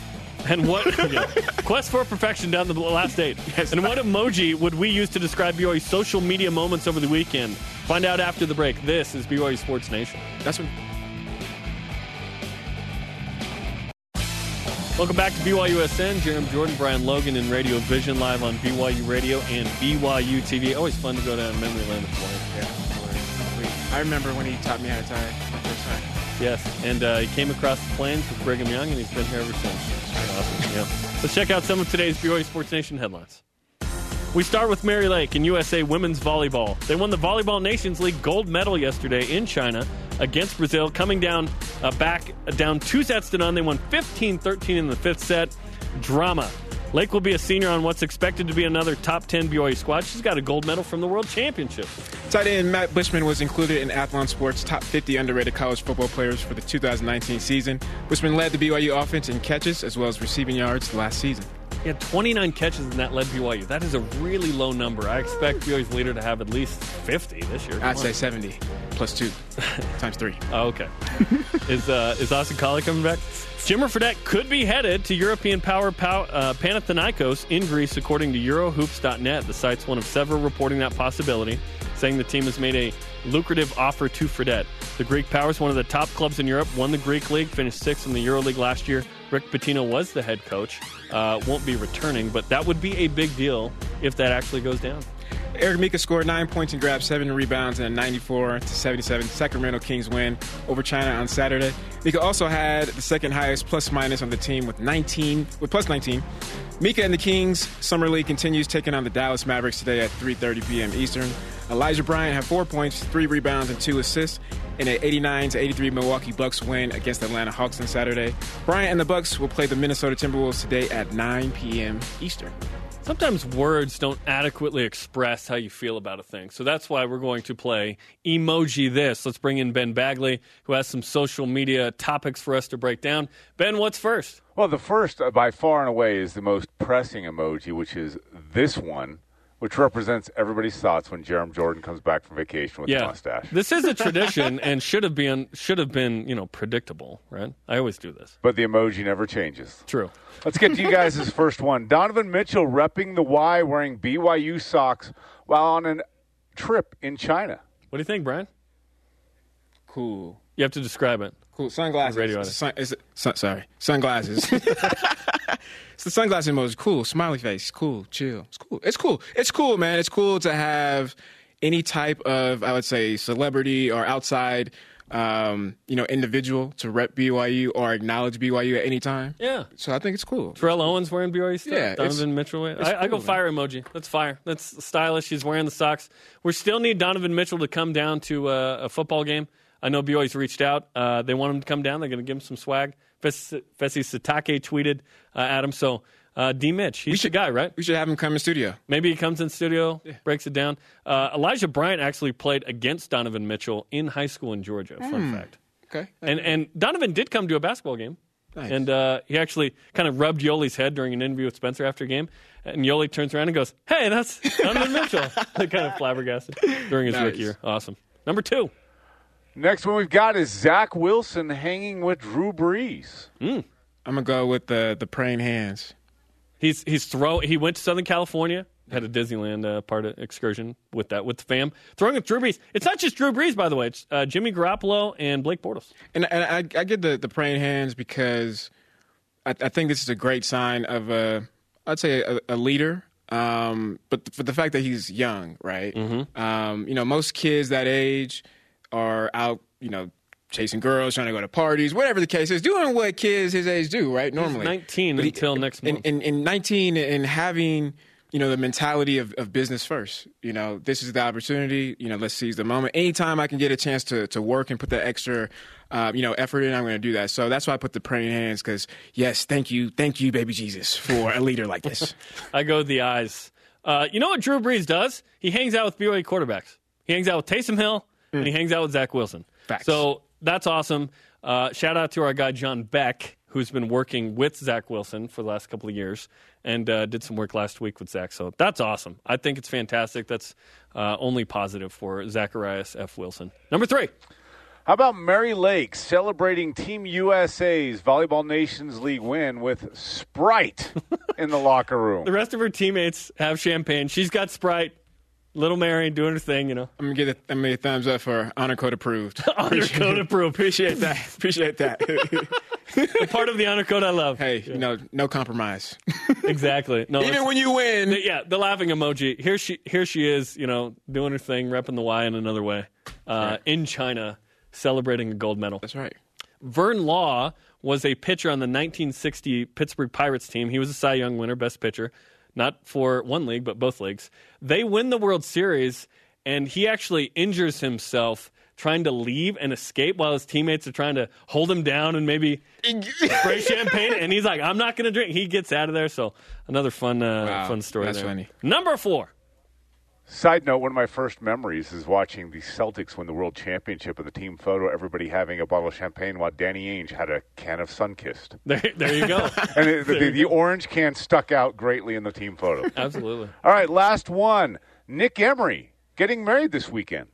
And what yeah. quest for perfection down the last eight? and what emoji would we use to describe BYU's social media moments over the weekend? Find out after the break. This is BYU Sports Nation. That's what. Welcome back to BYUSN. Jarom Jordan, Brian Logan, and Radio Vision live on BYU Radio and BYU TV. Always fun to go down memory lane with Blaine. Yeah, I remember when he taught me how to tie my first tie. Yes, and uh, he came across the plains with Brigham Young, and he's been here ever since. Awesome. Yeah. Let's check out some of today's BYU Sports Nation headlines. We start with Mary Lake and USA women's volleyball. They won the Volleyball Nations League gold medal yesterday in China against Brazil, coming down uh, back down two sets to none. They won 15-13 in the fifth set. Drama. Lake will be a senior on what's expected to be another top 10 BYU squad. She's got a gold medal from the World Championship. Tight end Matt Bushman was included in Athlon Sports' top 50 underrated college football players for the 2019 season. Bushman led the BYU offense in catches as well as receiving yards last season. He had 29 catches in that led BYU. That is a really low number. I expect BYU's leader to have at least 50 this year. Come I'd on. say 70 plus two times three. Oh, okay. is uh, is Austin Collie coming back? Jimmer Fredette could be headed to European Power Pow- uh, Panathinaikos in Greece, according to Eurohoops.net. The site's one of several reporting that possibility, saying the team has made a lucrative offer to Fredette. The Greek Power is one of the top clubs in Europe, won the Greek League, finished sixth in the EuroLeague last year. Rick Pitino was the head coach. Uh, won't be returning, but that would be a big deal if that actually goes down. Eric Mika scored nine points and grabbed seven rebounds in a 94 to 77 Sacramento Kings win over China on Saturday. Mika also had the second highest plus minus on the team with 19 with plus 19. Mika and the Kings summer league continues taking on the Dallas Mavericks today at 3:30 p.m. Eastern. Elijah Bryant had four points, three rebounds, and two assists in an 89 to 83 Milwaukee Bucks win against the Atlanta Hawks on Saturday. Bryant and the Bucks will play the Minnesota Timberwolves today at 9 p.m. Eastern. Sometimes words don't adequately express how you feel about a thing. So that's why we're going to play Emoji This. Let's bring in Ben Bagley, who has some social media topics for us to break down. Ben, what's first? Well, the first, uh, by far and away, is the most pressing emoji, which is this one, which represents everybody's thoughts when Jarom Jordan comes back from vacation with a Yeah, mustache. this is a tradition and should have been should have been you know predictable, right? I always do this. but the emoji never changes. True. Let's get to you guys' first one. Donovan Mitchell repping the Y wearing BYU socks while on a trip in China. What do you think, Brian? Cool. You have to describe it. Cool. Sunglasses. Radio sun, it's a- sun, sorry. Sunglasses. it's the sunglass emoji. Is cool. Smiley face. Cool. Chill. It's cool. It's cool. It's cool, man. It's cool to have any type of, I would say, celebrity or outside um, you know, individual to rep BYU or acknowledge BYU at any time. Yeah. So I think it's cool. Terrell Owens wearing BYU stuff. Yeah, Donovan Mitchell. wearing- it's I, I go cool, man. fire emoji. That's fire. That's stylish. He's wearing the socks. We still need Donovan Mitchell to come down to uh, a football game. I know BYU's reached out. Uh, they want him to come down. They're going to give him some swag. Fes- Fesi Sitake tweeted uh, at him. So, uh, D. Mitch, he's the guy, right? We should have him come in studio. Maybe he comes in studio, breaks it down. Uh, Elijah Bryant actually played against Donovan Mitchell in high school in Georgia. Fun Hmm. fact. Okay. And and Donovan did come to a basketball game. Nice. And uh, he actually kind of rubbed Yoeli's head during an interview with Spencer after a game. And Yoeli turns around and goes, Hey, that's Donovan Mitchell. Kind of flabbergasted during his Nice. rookie year. Awesome. Number two. Next one we've got is Zach Wilson hanging with Drew Brees. I'm gonna go with the the praying hands. He's he's throw. He went to Southern California, had a Disneyland uh, part of excursion with that with the fam. Throwing with Drew Brees. It's not just Drew Brees, by the way. It's uh, Jimmy Garoppolo and Blake Bortles. And, and I, I get the, the praying hands because I, I think this is a great sign of a, I'd say a, a leader. Um, but for the fact that he's young, right? Um, you know, most kids that age are out, you know, chasing girls, trying to go to parties, whatever the case is, doing what kids his age do, right? Normally, 19 But he- until next month. in, in 19 and having you know the mentality of, of business first you know this is the opportunity you know let's seize the moment anytime i can get a chance to, to work and put that extra uh, you know effort in i'm going to do that so that's why i put the praying hands because yes thank you thank you baby jesus for a leader like this I go with the eyes. Uh, you know what Drew Brees does? He hangs out with BYU quarterbacks. He hangs out with Taysom Hill and he hangs out with Zach Wilson. Facts. So that's awesome. Uh, shout out to our guy John Beck, who's been working with Zach Wilson for the last couple of years and uh, did some work last week with Zach. So that's awesome. I think it's fantastic. That's uh, only positive for Zacharias F. Wilson. Number three. How about Mary Lake celebrating Team USA's Volleyball Nations League win with Sprite in the locker room? The rest of her teammates have champagne. She's got Sprite. Little Mary doing her thing, you know. i'm going to get a, I'm gonna get a thumbs up for honor code approved Honor code approved. appreciate that appreciate that The part of the honor code I love. hey you know no compromise Exactly. No, even when you win the- yeah, the laughing emoji. Here she, here she is. You know, doing her thing, repping the Y in another way, uh, in China, celebrating a gold medal. that's right Vern Law was a pitcher on the 1960 Pittsburgh Pirates team. He was a Cy Young winner, best pitcher, not for one league but both leagues. They win the World Series, and he actually injures himself trying to leave and escape while his teammates are trying to hold him down and maybe spray champagne. And he's like, "I'm not going to drink." He gets out of there. So another fun, uh, Wow, fun story. that's there. funny. Number four. Side note, one of my first memories is watching the Celtics win the World Championship of the team photo, everybody having a bottle of champagne while Danny Ainge had a can of Sunkist. There, there you go. And it, the, the, the orange can stuck out greatly in the team photo. Absolutely. All right, last one. Nick Emery getting married this weekend.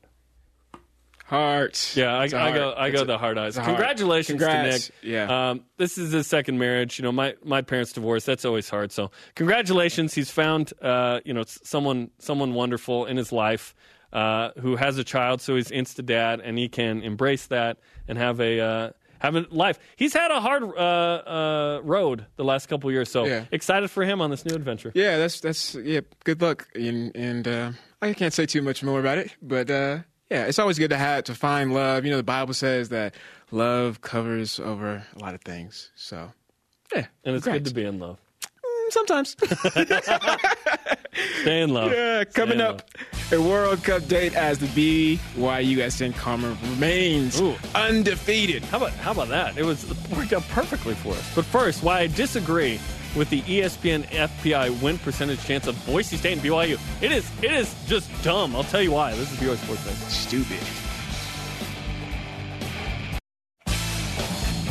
Hearts Yeah, I, I go. I It's go a- the hard eyes. heart. Congratulations Congrats. to Nick. Yeah. Um, this is his second marriage. You know, my my parents divorced. That's always hard. So, congratulations. He's found uh, you know someone someone wonderful in his life uh, who has a child. So he's insta dad, and he can embrace that and have a. Uh, have a life. He's had a hard uh, uh, road the last couple of years, so Yeah. excited for him on this new adventure. Yeah, that's that's yeah. Good luck, and and uh, I can't say too much more about it, but uh, yeah, it's always good to have to find love. You know, the Bible says that love covers over a lot of things. So yeah, And it's congrats. good to be in love. Mm, sometimes. Stay in love. yeah, coming in up, a World Cup date as the BYUSN Karma remains Ooh. undefeated. How about how about that? It was it worked out perfectly for us. But first, why I disagree with the ESPN FPI win percentage chance of Boise State and BYU. It is it is just dumb. I'll tell you why. This is BYU Sports Night. Stupid.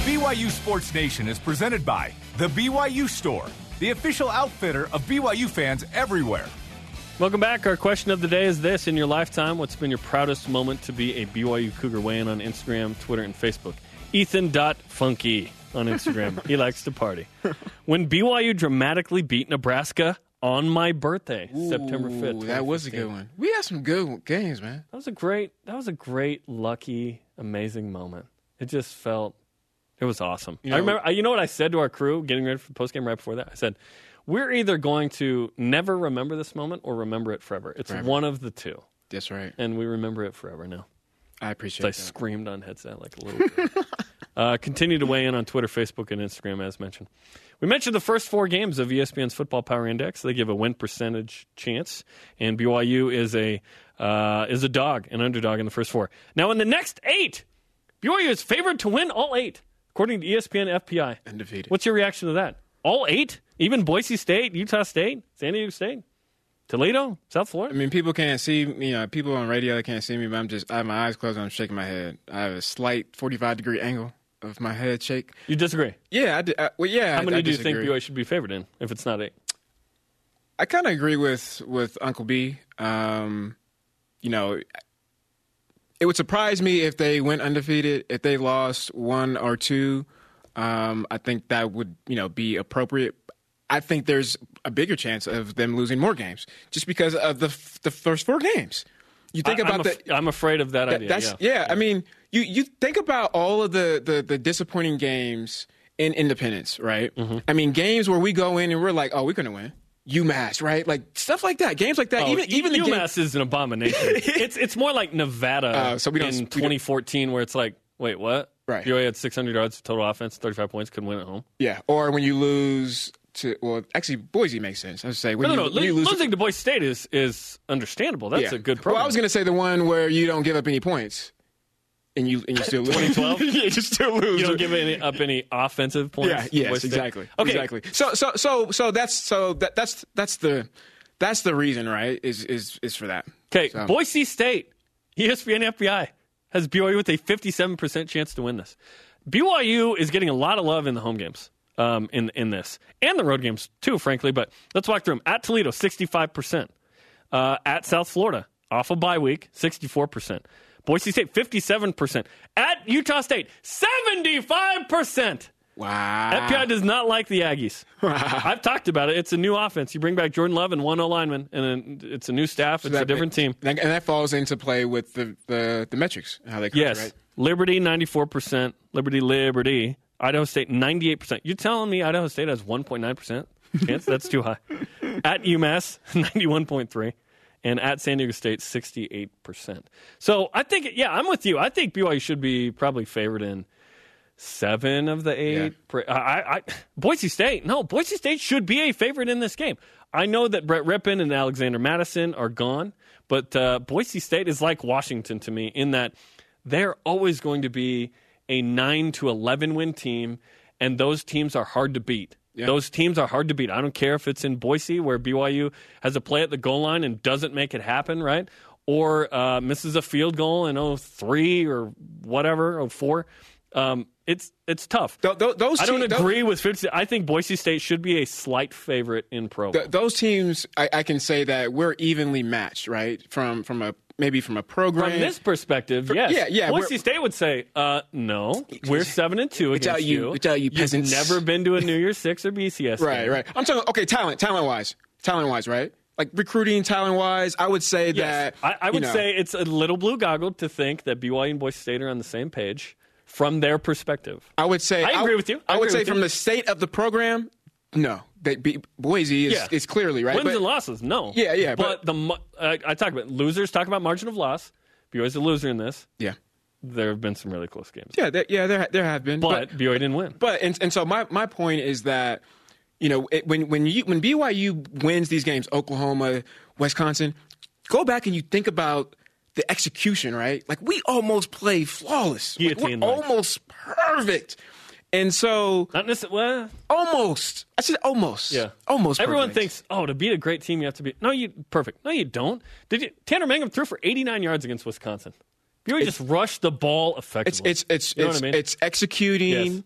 BYU Sports Nation is presented by The BYU Store, the official outfitter of BYU fans everywhere. Welcome back. Our question of the day is this: In your lifetime, what's been your proudest moment to be a BYU Cougar? Weigh in on Instagram, Twitter, and Facebook. Ethan.funky on Instagram. he likes to party. When BYU dramatically beat Nebraska on my birthday, September fifth. That was a good one. We had some good games, man. That was a great. That was a great, lucky, amazing moment. It just felt. It was awesome. know- I remember. You know what I said to our crew getting ready for the post game right before that. I said, "We're either going to never remember this moment or remember it forever. It's Forever. one of the two, That's right. and we remember it forever now." I I appreciate that. screamed on headset like a little. uh, continue to weigh in on Twitter, Facebook, and Instagram as mentioned. We mentioned the first four games of ESPN's Football Power Index. They give a win percentage chance, and BYU is a uh, is a dog, an underdog in the first four. Now, in the next eight, BYU is favored to win all eight, according to ESPN FPI. Undefeated. What's your reaction to that? All eight, even Boise State, Utah State, San Diego State, Toledo, South Florida. I mean, people can't see me. You know, people on radio they can't see me, but I'm just I have my eyes closed and I'm shaking my head. I have a slight 45 degree angle of my head shake. You disagree? Yeah, I, di- I well, yeah. How many I do you think disagree. BYU should be favored in if it's not eight? I kind of agree with with Uncle B. Um, you know, it would surprise me if they went undefeated. If they lost one or two, um, I think that would you know be appropriate. I think there's a bigger chance of them losing more games just because of the f- the first four games. You think I, about I'm, the af- I'm afraid of that, that- idea. that's yeah. yeah. I mean, you you think about all of the the, the disappointing games in Independence, right? Mm-hmm. I mean, games where we go in and we're like, oh, we're gonna win. UMass, right? Like stuff like that. Games like that. Oh, even even the game, UMass is an abomination. it's it's more like Nevada Uh, so we don't- in we don't- 2014, where it's like, wait, what? Right. BYU had 600 yards of total offense, 35 points, couldn't win at home. yeah. Or when you lose to well, actually Boise makes sense. I would say when No, you, no, no. when you lose losing to Boise State is is understandable. That's yeah. a good program. Well, I was gonna say the one where you don't give up any points. And you and you still lose. 2012? yeah, you still lose. you don't give any, up any offensive points. Yeah. Yes. Exactly. Okay. Exactly. So so so so that's so that that's that's the that's the reason, right? Is is is for that. Okay. So- Boise State, ESPN FPI has BYU with a 57% chance to win this. BYU is getting a lot of love in the home games um, in in this and the road games too, frankly. But let's walk through them. At Toledo, 65%. Uh, at South Florida, off a bye week, 64%. Boise State, 57%. At Utah State, 75%. Wow. FPI does not like the Aggies. I've talked about it. It's a new offense. You bring back Jordan Love and one O lineman, and then it's a new staff. It's a different team. And that falls into play with the the, the metrics how they come, Yes. right? Liberty, 94%. Liberty, Liberty. Idaho State, 98%. You're telling me Idaho State has 1.9% chance? That's too high. At UMass, 91.3. And at San Diego State, 68%. So I think, yeah, I'm with you. I think BYU should be probably favored in seven of the eight. Pre- I, I, Boise State, no, Boise State should be a favorite in this game. I know that Brett Rypien and Alexander Mattison are gone, but uh, Boise State is like Washington to me in that they're always going to be a nine to eleven win team, and those teams are hard to beat. Those teams are hard to beat. I don't care if it's in Boise where BYU has a play at the goal line and doesn't make it happen, right? Or uh, misses a field goal in 03 or whatever, 04. Um, it's it's tough. Th- th- those I don't team- those- agree with 50. I think Boise State should be a slight favorite in pro. Th- those teams, I, I can say that we're evenly matched, right? From from a maybe from a program. From this perspective, yes. yeah, yeah, Boise State would say, uh, "No, we're seven and two against you- all you You've never been to a New Year's Six or BCS. right, game. right. I'm talking. Okay, talent, talent wise, talent wise, right? Like recruiting, talent wise, I would say Yes, that I, I you would know, say it's a little blue goggled to think that BYU and Boise State are on the same page from their perspective. I would say I agree with you. I I, would say from you. the state of the program, no. That be, Boise is, Yeah. is clearly right. Wins but- and losses, no. Yeah, yeah, But, but- the uh, I talk about losers. Talk about margin of loss. BYU's a loser in this. yeah, There have been some really close games, yeah, there, yeah. There there have been, but, BYU didn't win. But and, and so my, my point is that you know it, when when you when BYU wins these games, Oklahoma, Wisconsin, go back and you think about the execution, right? Like we almost play flawless, like, we're almost perfect, and so Not necessarily. Almost. I said almost. Yeah. almost. Everyone perfect. thinks, oh, to beat a great team, you have to be. No, you perfect. No, you don't. Did you? Tanner Mangum threw for 89 yards against Wisconsin. BYU just rushed the ball effectively. it's it's You know it's, I mean? it's executing Yes.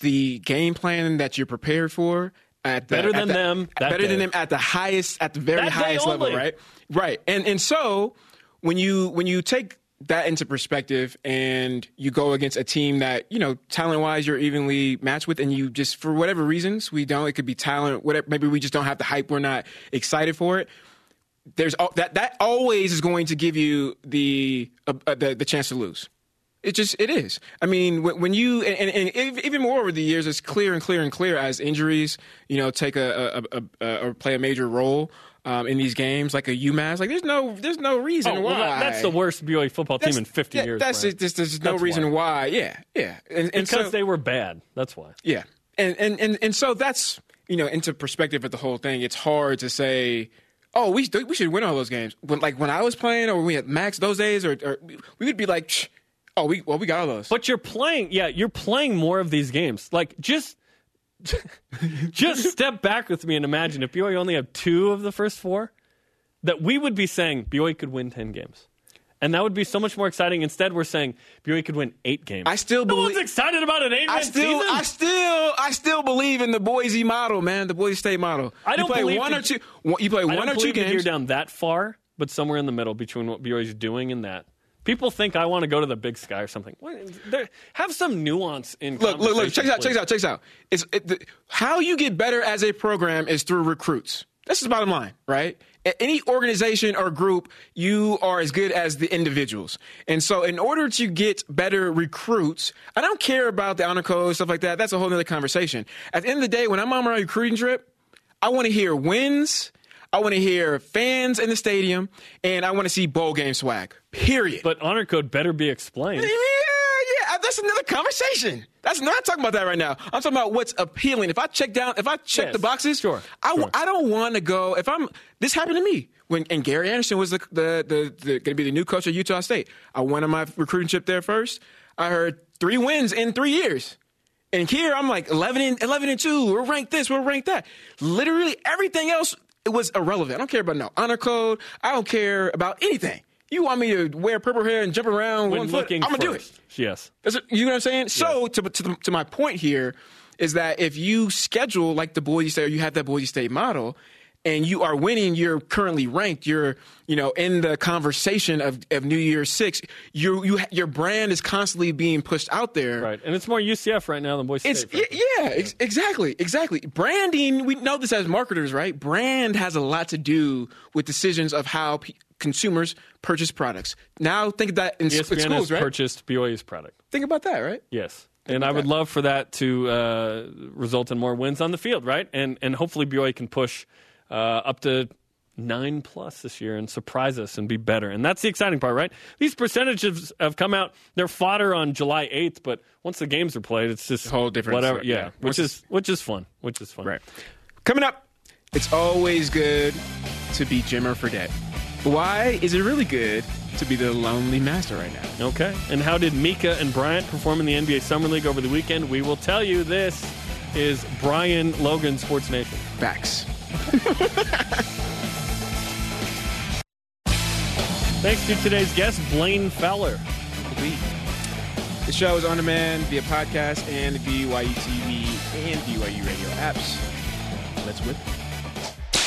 the game plan that you're prepared for. At the, Better at than the- them better than them at the highest, at the very That highest level, right? Right, and and so when you when you take that into perspective and you go against a team that you know talent wise you're evenly matched with, and you just for whatever reasons we don't, it could be talent, whatever. Maybe we just don't have the hype. We're not excited for it there's that that always is going to give you the uh, uh, the, the chance to lose. It just it is. I mean, when, when you and, and, and even more over the years, it's clear and clear and clear as injuries, you know, take a, a, a, a or play a major role. Um, in these games, like a UMass. Like, there's no, there's no reason Oh, why. well, that- that's the worst BYU football team That's- in 50 yeah, years. That's. There's, there's no reason why. why. Yeah, yeah. And, and because so, they were bad. That's why. yeah, and, and and and so that's you know into perspective of the whole thing. It's hard to say. Oh, we we should win all those games. When like when I was playing, or when we had Max those days, or, or we would be like, oh, we well we got all those. But you're playing, yeah, you're playing more of these games. Like just, just step back with me and imagine if BYU only had two of the first four, that we would be saying BYU could win ten games, and that would be so much more exciting. Instead, we're saying BYU could win eight games. I still believe. no one's excited about an eight I still, season. I still, I still believe in the Boise model, man. The Boise State model. I don't you play believe one or two. You play I one don't or two that you're games. down that far, but somewhere in the middle between what BYU is doing and that. People think I want to go to the Big Sky or something. What- there- Have some nuance in. Look, look, look. Check out. Check out. Check this out. It's it, the, how you get better as a program is through recruits. This is the bottom line, right? Any organization or group, you are as good as the individuals. And so, in order to get better recruits, I don't care about the honor code stuff like that. That's a whole other conversation. At the end of the day, when I'm on my recruiting trip, I want to hear wins. I want to hear fans in the stadium, and I want to see bowl game swag. Period. But honor code better be explained. Yeah, yeah, that's another conversation. That's not talking about that right now. I'm talking about what's appealing. If I check down, if I check Yes, the boxes, sure, I, w- sure. I don't want to go. If I'm, this happened to me when and Gary Anderson was the the, the, the going to be the new coach of Utah State. I went on my recruiting trip there first. I heard three wins in three years. And here I'm like 11 and 11 and 2. We're ranked this, we're ranked that. Literally everything else it was irrelevant. I don't care about no honor code. I don't care about anything. You want me to wear purple hair and jump around When one foot? I'm gonna do it. Yes. Is it- You know what I'm saying? So to, to, to my point here is that if you schedule like the Boise State or you have that Boise State model and you are winning, you're currently ranked, you're, you know, in the conversation of, of New Year's Six, you, you, your brand is constantly being pushed out there. Right. And it's more UCF right now than Boise It's State. y- yeah, ex- exactly, exactly. Branding, we know this as marketers, right? Brand has a lot to do with decisions of how pe consumers purchase products. Now think of that in, ESPN schools, has right? purchased BYU's product. think about that, right? Yes. And I would love for that to uh, result in more wins on the field, right? And and hopefully BYU can push Uh, up to nine plus this year and surprise us and be better. And that's the exciting part, right? These percentages have come out. They're fodder on July eighth, but once the games are played, it's just a whole different whatever. yeah, yeah. which is which is fun. Which is fun. Right. Coming up, it's always good to be Jimmer Fredette. Why is it really good to be the lonely master right now? Okay. And how did Mika and Bryant perform in the NBA Summer League over the weekend? We will tell you. This is Brian Logan Sports Nation. Facts. Thanks to today's guest, Blaine Fowler. The show is on demand via podcast and the BYU TV and BYU radio apps. Let's whip.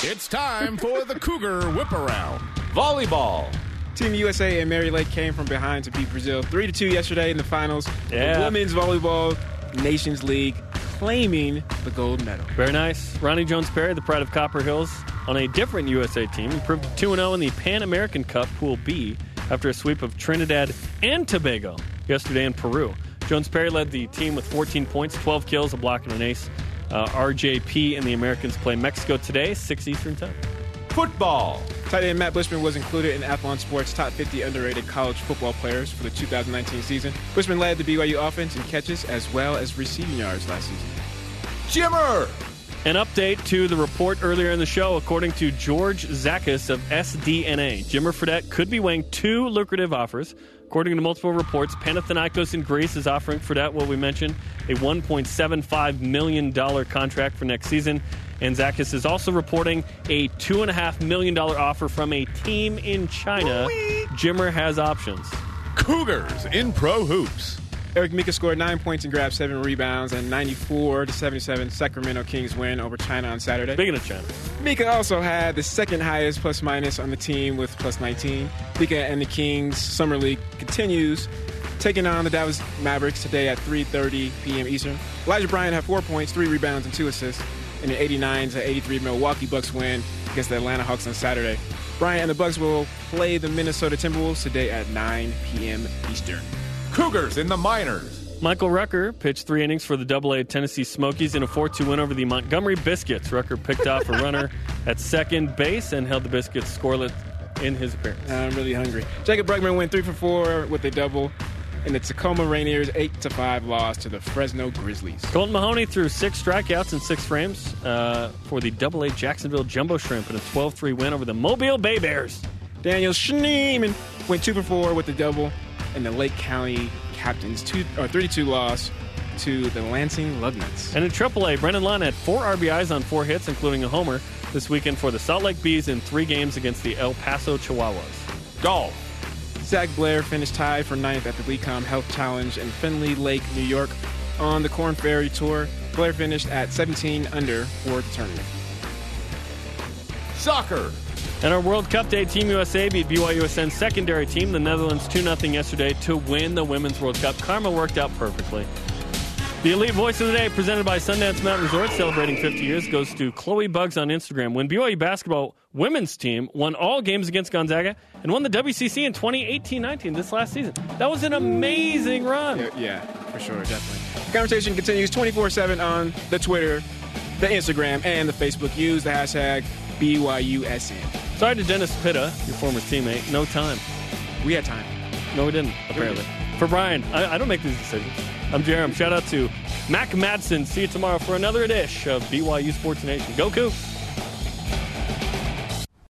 It's time for the Cougar Whip Around. Volleyball. Team USA and Mary Lake came from behind to beat Brazil 3 to 2 yesterday in the finals. Yeah. The Women's Volleyball Nations League claiming the gold medal. Very nice. Roni Jones Perry, the pride of Copper Hills, on a different USA team, improved 2 0 in the Pan American Cup Pool B after a sweep of Trinidad and Tobago yesterday in Peru. Jones Perry led the team with 14 points, 12 kills, a block, and an ace. Uh, RJP and the Americans play Mexico today, 6 Eastern Time. Football. Tight end Matt Bushman was included in Athlon Sports' top 50 underrated college football players for the 2019 season. Bushman led the BYU offense in catches as well as receiving yards last season. Jimmer. An update to the report earlier in the show. According to George Zakis of SDNA, Jimmer Fredette could be weighing two lucrative offers. According to multiple reports, Panathinaikos in Greece is offering Fredette, what we mentioned, a $1.75 million contract for next season. And Zakis is also reporting a $2.5 million offer from a team in China. Jimmer has options. Cougars in Pro Hoops. Eric Mika scored nine points and grabbed seven rebounds and 94 to 77 Sacramento Kings win over China on Saturday. Speaking of China, Mika also had the second highest plus minus on the team with plus 19. Mika and the Kings Summer League continues, taking on the Dallas Mavericks today at 3:30 p.m. Eastern. Elijah Bryant had four points, three rebounds, and two assists in the 89 to 83 Milwaukee Bucks win against the Atlanta Hawks on Saturday. Bryant and the Bucks will play the Minnesota Timberwolves today at 9 p.m. Eastern. Cougars in the minors. Michael Rucker pitched three innings for the Double-A Tennessee Smokies in a 4-2 win over the Montgomery Biscuits. Rucker picked off a runner at second base and held the Biscuits scoreless in his appearance. I'm really hungry. Jacob Bregman went three for four with a double in the Tacoma Rainiers' eight to five loss to the Fresno Grizzlies. Colton Mahoney threw six strikeouts in six frames uh, for the Double-A Jacksonville Jumbo Shrimp in a 12-3 win over the Mobile Bay Bears. Daniel Schneemann went two for four with a double in the Lake County Captains' two or 32 loss to the Lansing Lugnuts. And in AAA, Brennon Lund had four RBIs on four hits, including a homer, this weekend for the Salt Lake Bees in three games against the El Paso Chihuahuas. Golf. Zac Blair finished tied for ninth at the LECOM Health Challenge in Findley Lake, New York. On the Corn Ferry Tour, Blair finished at 17 under for the tournament. Soccer. And our World Cup day, Team USA beat BYUSN's secondary team, the Netherlands, 2 0 yesterday to win the Women's World Cup. Karma worked out perfectly. The Elite Voice of the Day, presented by Sundance Mountain Resort, celebrating 50 years, goes to Chloe Bugs on Instagram. When BYU basketball women's team won all games against Gonzaga and won the WCC in 2018-19 this last season. That was an amazing run. Yeah, yeah, for sure, definitely. The conversation continues 24 7 on the Twitter, the Instagram, and the Facebook. Use the hashtag BYUSN. Sorry to Dennis Pitta, your former teammate. No time. We had time. No, we didn't, apparently. For Brian, I, I don't make these decisions. I'm Jarom. Shout out to Mac Madsen. See you tomorrow for another edition of BYU Sports Nation. Go Coop.